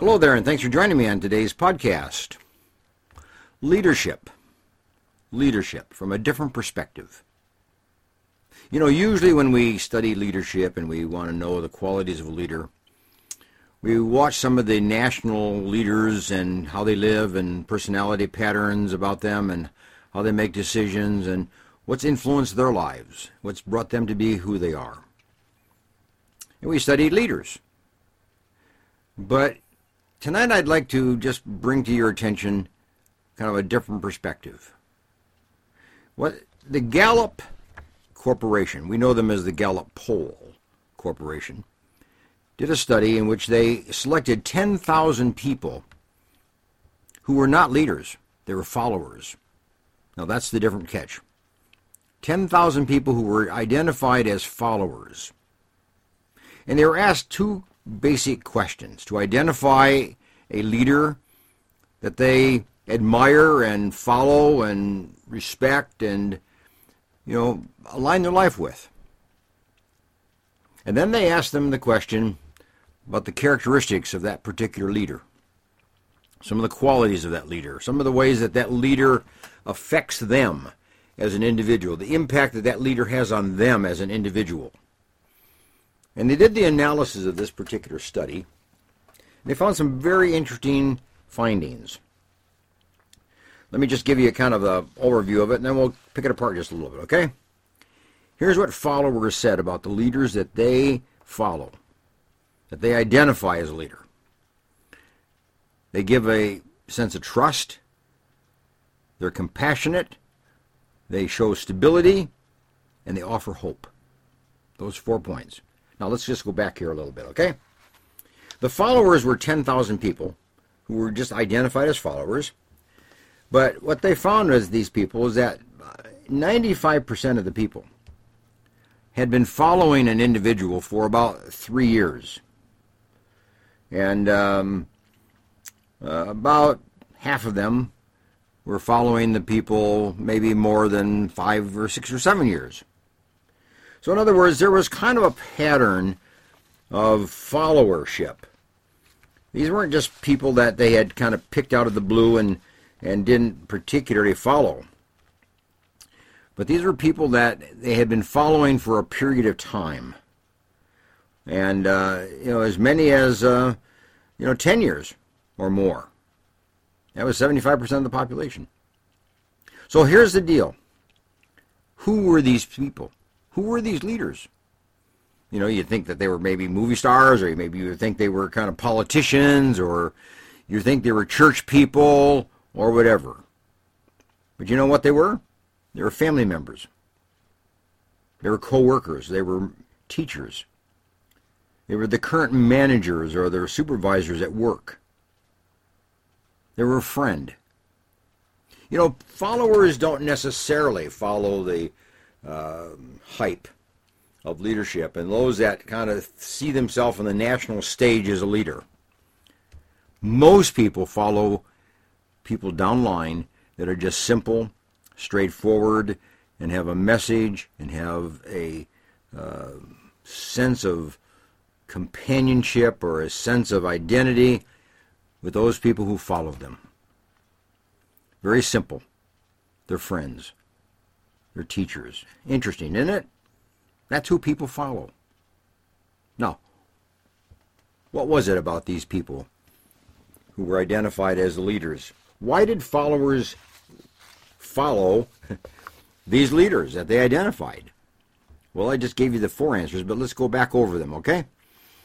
Hello there, and thanks for joining me on today's podcast. Leadership. Leadership from a different perspective. You know, usually when we study leadership and we want to know the qualities of a leader, we watch some of the national leaders and how they live and personality patterns about them and how they make decisions and what's influenced their lives, what's brought them to be who they are. And we study leaders. But Tonight I'd like to just bring to your attention kind of a different perspective. What the Gallup Corporation, we know them as the Gallup Poll Corporation, did a study in which they selected 10,000 people who were not leaders, they were followers. Now that's the different catch. 10,000 people who were identified as followers. And they were asked two basic questions to identify a leader that they admire and follow and respect and you know align their life with. And then they ask them the question about the characteristics of that particular leader. Some of the qualities of that leader, some of the ways that that leader affects them as an individual, the impact that that leader has on them as an individual. And they did the analysis of this particular study. They found some very interesting findings. Let me just give you a kind of an overview of it, and then we'll pick it apart just a little bit, okay? Here's what followers said about the leaders that they follow, that they identify as a leader. They give a sense of trust, they're compassionate, they show stability, and they offer hope. Those four points. Now let's just go back here a little bit, okay? The followers were 10,000 people who were just identified as followers. But what they found was these people is that 95% of the people had been following an individual for about three years. And um, uh, about half of them were following the people maybe more than five or six or seven years. So, in other words, there was kind of a pattern of followership. These weren't just people that they had kind of picked out of the blue and, and didn't particularly follow. But these were people that they had been following for a period of time. And, uh, you know, as many as, uh, you know, 10 years or more. That was 75% of the population. So here's the deal. Who were these people? Who were these leaders? You know, you'd think that they were maybe movie stars, or maybe you think they were kind of politicians, or you think they were church people, or whatever. But you know what they were? They were family members. They were co-workers. They were teachers. They were the current managers or their supervisors at work. They were a friend. You know, followers don't necessarily follow the uh, hype of leadership and those that kind of see themselves on the national stage as a leader. Most people follow people down line that are just simple, straightforward, and have a message and have a uh, sense of companionship or a sense of identity with those people who follow them. Very simple. They're friends. They're teachers. Interesting, isn't it? That's who people follow. Now, what was it about these people who were identified as leaders? Why did followers follow these leaders that they identified? Well, I just gave you the four answers, but let's go back over them, okay?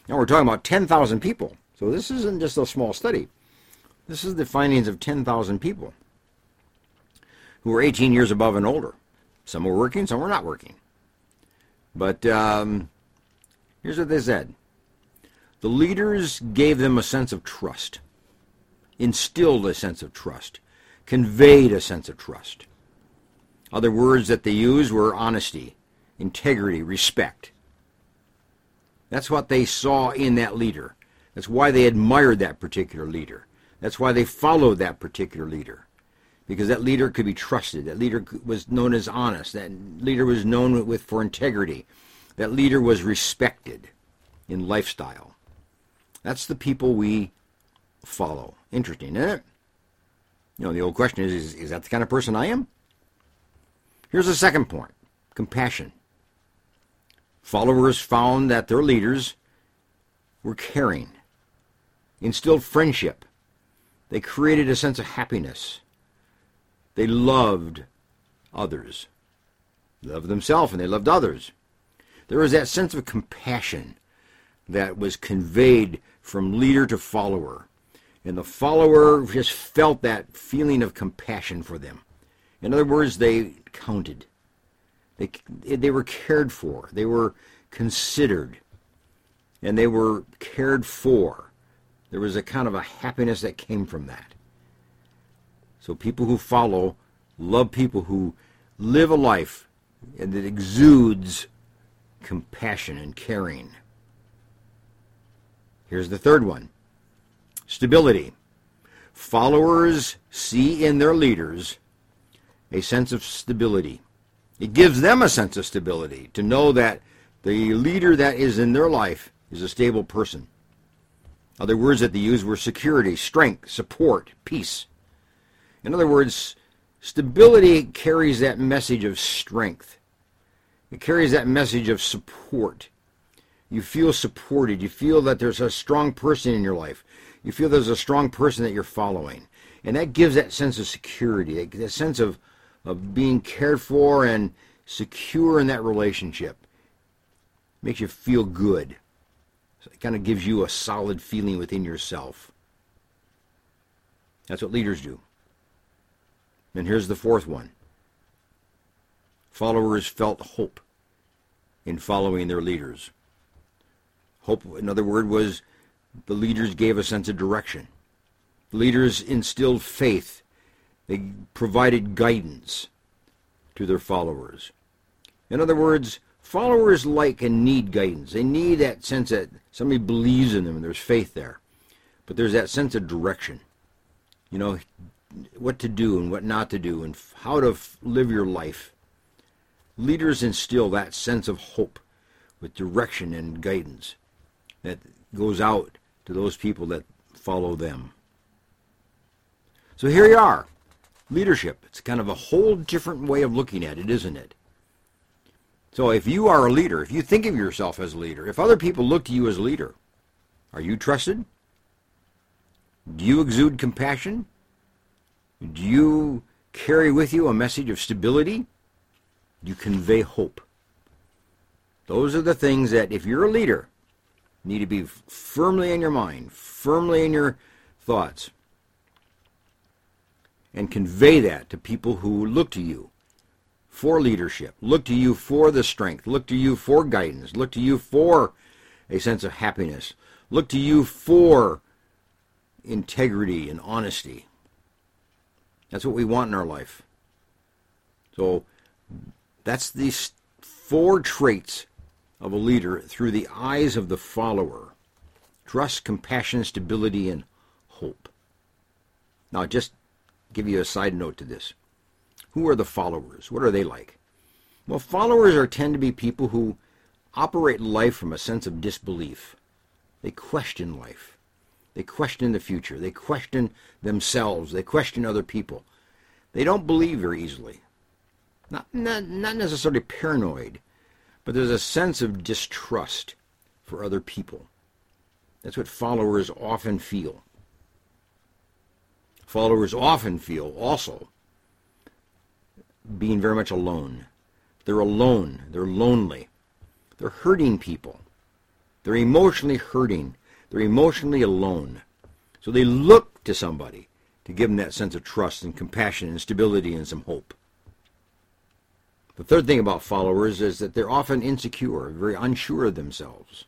Now we're talking about 10,000 people. So this isn't just a small study. This is the findings of 10,000 people who were 18 years above and older. Some were working, some were not working. But um, here's what they said the leaders gave them a sense of trust, instilled a sense of trust, conveyed a sense of trust. Other words that they used were honesty, integrity, respect. That's what they saw in that leader. That's why they admired that particular leader. That's why they followed that particular leader because that leader could be trusted. That leader was known as honest. That leader was known with for integrity. That leader was respected in lifestyle. That's the people we follow. Interesting, isn't it? You know, the old question is, is, is that the kind of person I am? Here's the second point compassion. Followers found that their leaders were caring, instilled friendship. They created a sense of happiness. They loved others. They loved themselves and they loved others. There was that sense of compassion that was conveyed from leader to follower. And the follower just felt that feeling of compassion for them. In other words, they counted. They, they were cared for. They were considered. And they were cared for. There was a kind of a happiness that came from that. So people who follow love people who live a life that exudes compassion and caring. Here's the third one stability. Followers see in their leaders a sense of stability. It gives them a sense of stability to know that the leader that is in their life is a stable person. Other words that they use were security, strength, support, peace. In other words, stability carries that message of strength. It carries that message of support. You feel supported. You feel that there's a strong person in your life. You feel there's a strong person that you're following. And that gives that sense of security, that sense of, of being cared for and secure in that relationship. It Makes you feel good. So it kind of gives you a solid feeling within yourself. That's what leaders do. And here's the fourth one. Followers felt hope in following their leaders. Hope, another word, was the leaders gave a sense of direction. The leaders instilled faith. They provided guidance to their followers. In other words, followers like and need guidance. They need that sense that somebody believes in them and there's faith there. But there's that sense of direction. You know, what to do and what not to do and how to live your life. Leaders instill that sense of hope with direction and guidance that goes out to those people that follow them. So here you are. Leadership. It's kind of a whole different way of looking at it, isn't it? So if you are a leader, if you think of yourself as a leader, if other people look to you as a leader, are you trusted? Do you exude compassion? Do you carry with you a message of stability? You convey hope? Those are the things that, if you're a leader, need to be firmly in your mind, firmly in your thoughts, and convey that to people who look to you for leadership, look to you for the strength, look to you for guidance, look to you for a sense of happiness, look to you for integrity and honesty. That's what we want in our life. So that's these four traits of a leader through the eyes of the follower trust, compassion, stability, and hope. Now, just give you a side note to this. Who are the followers? What are they like? Well, followers are tend to be people who operate life from a sense of disbelief. They question life. They question the future. They question themselves. They question other people. They don't believe very easily. Not, not, not necessarily paranoid, but there's a sense of distrust for other people. That's what followers often feel. Followers often feel also being very much alone. They're alone. They're lonely. They're hurting people. They're emotionally hurting. They're emotionally alone. So they look to somebody to give them that sense of trust and compassion and stability and some hope. The third thing about followers is that they're often insecure, very unsure of themselves.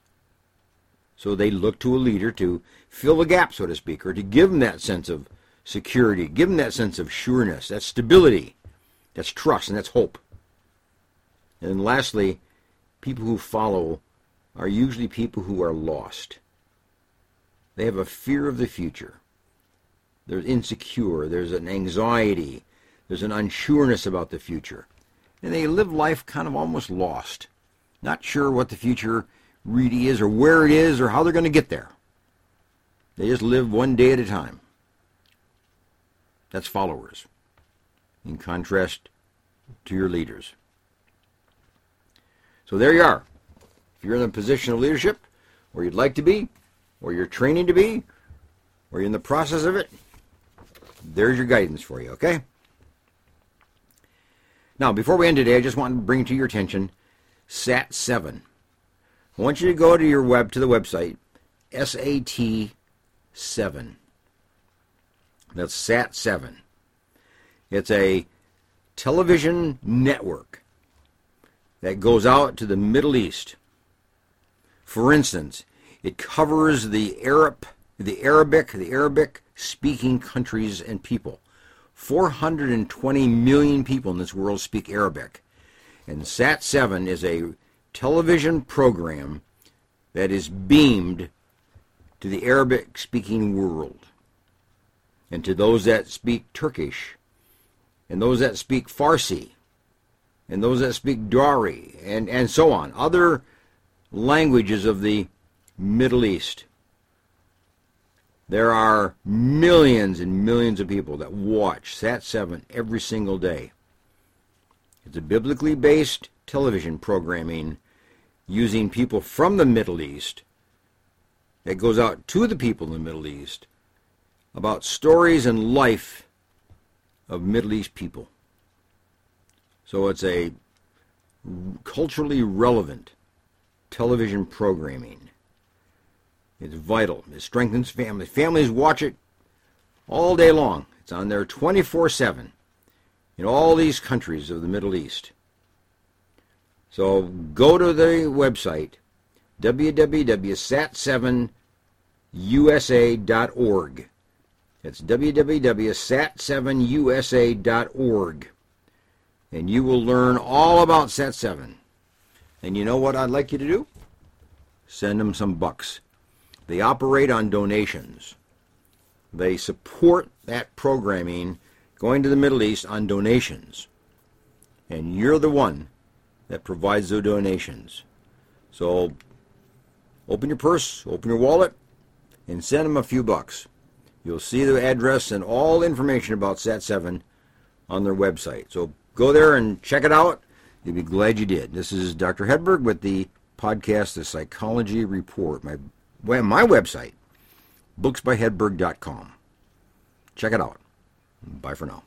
So they look to a leader to fill the gap, so to speak, or to give them that sense of security, give them that sense of sureness, that stability, that's trust, and that's hope. And lastly, people who follow are usually people who are lost. They have a fear of the future. They're insecure. There's an anxiety. There's an unsureness about the future and they live life kind of almost lost, not sure what the future really is or where it is or how they're going to get there. They just live one day at a time. That's followers, in contrast to your leaders. So there you are. If you're in a position of leadership, or you'd like to be, or you're training to be, or you're in the process of it, there's your guidance for you, okay? Now, before we end today, I just want to bring to your attention SAT 7. I want you to go to your web to the website SAT 7. That's SAT 7. It's a television network that goes out to the Middle East. For instance, it covers the Arab, the Arabic, the Arabic speaking countries and people. 420 million people in this world speak Arabic. And SAT 7 is a television program that is beamed to the Arabic speaking world and to those that speak Turkish and those that speak Farsi and those that speak Dari and, and so on, other languages of the Middle East. There are millions and millions of people that watch Sat 7 every single day. It's a biblically based television programming using people from the Middle East that goes out to the people in the Middle East about stories and life of Middle East people. So it's a culturally relevant television programming. It's vital. It strengthens families. Families watch it all day long. It's on there 24 7 in all these countries of the Middle East. So go to the website www.sat7usa.org. It's www.sat7usa.org. And you will learn all about SAT7. And you know what I'd like you to do? Send them some bucks. They operate on donations. They support that programming going to the Middle East on donations. And you're the one that provides the donations. So open your purse, open your wallet, and send them a few bucks. You'll see the address and all information about SAT7 on their website. So go there and check it out. You'll be glad you did. This is Dr. Hedberg with the podcast, The Psychology Report, my, my website, booksbyhedberg.com. Check it out. Bye for now.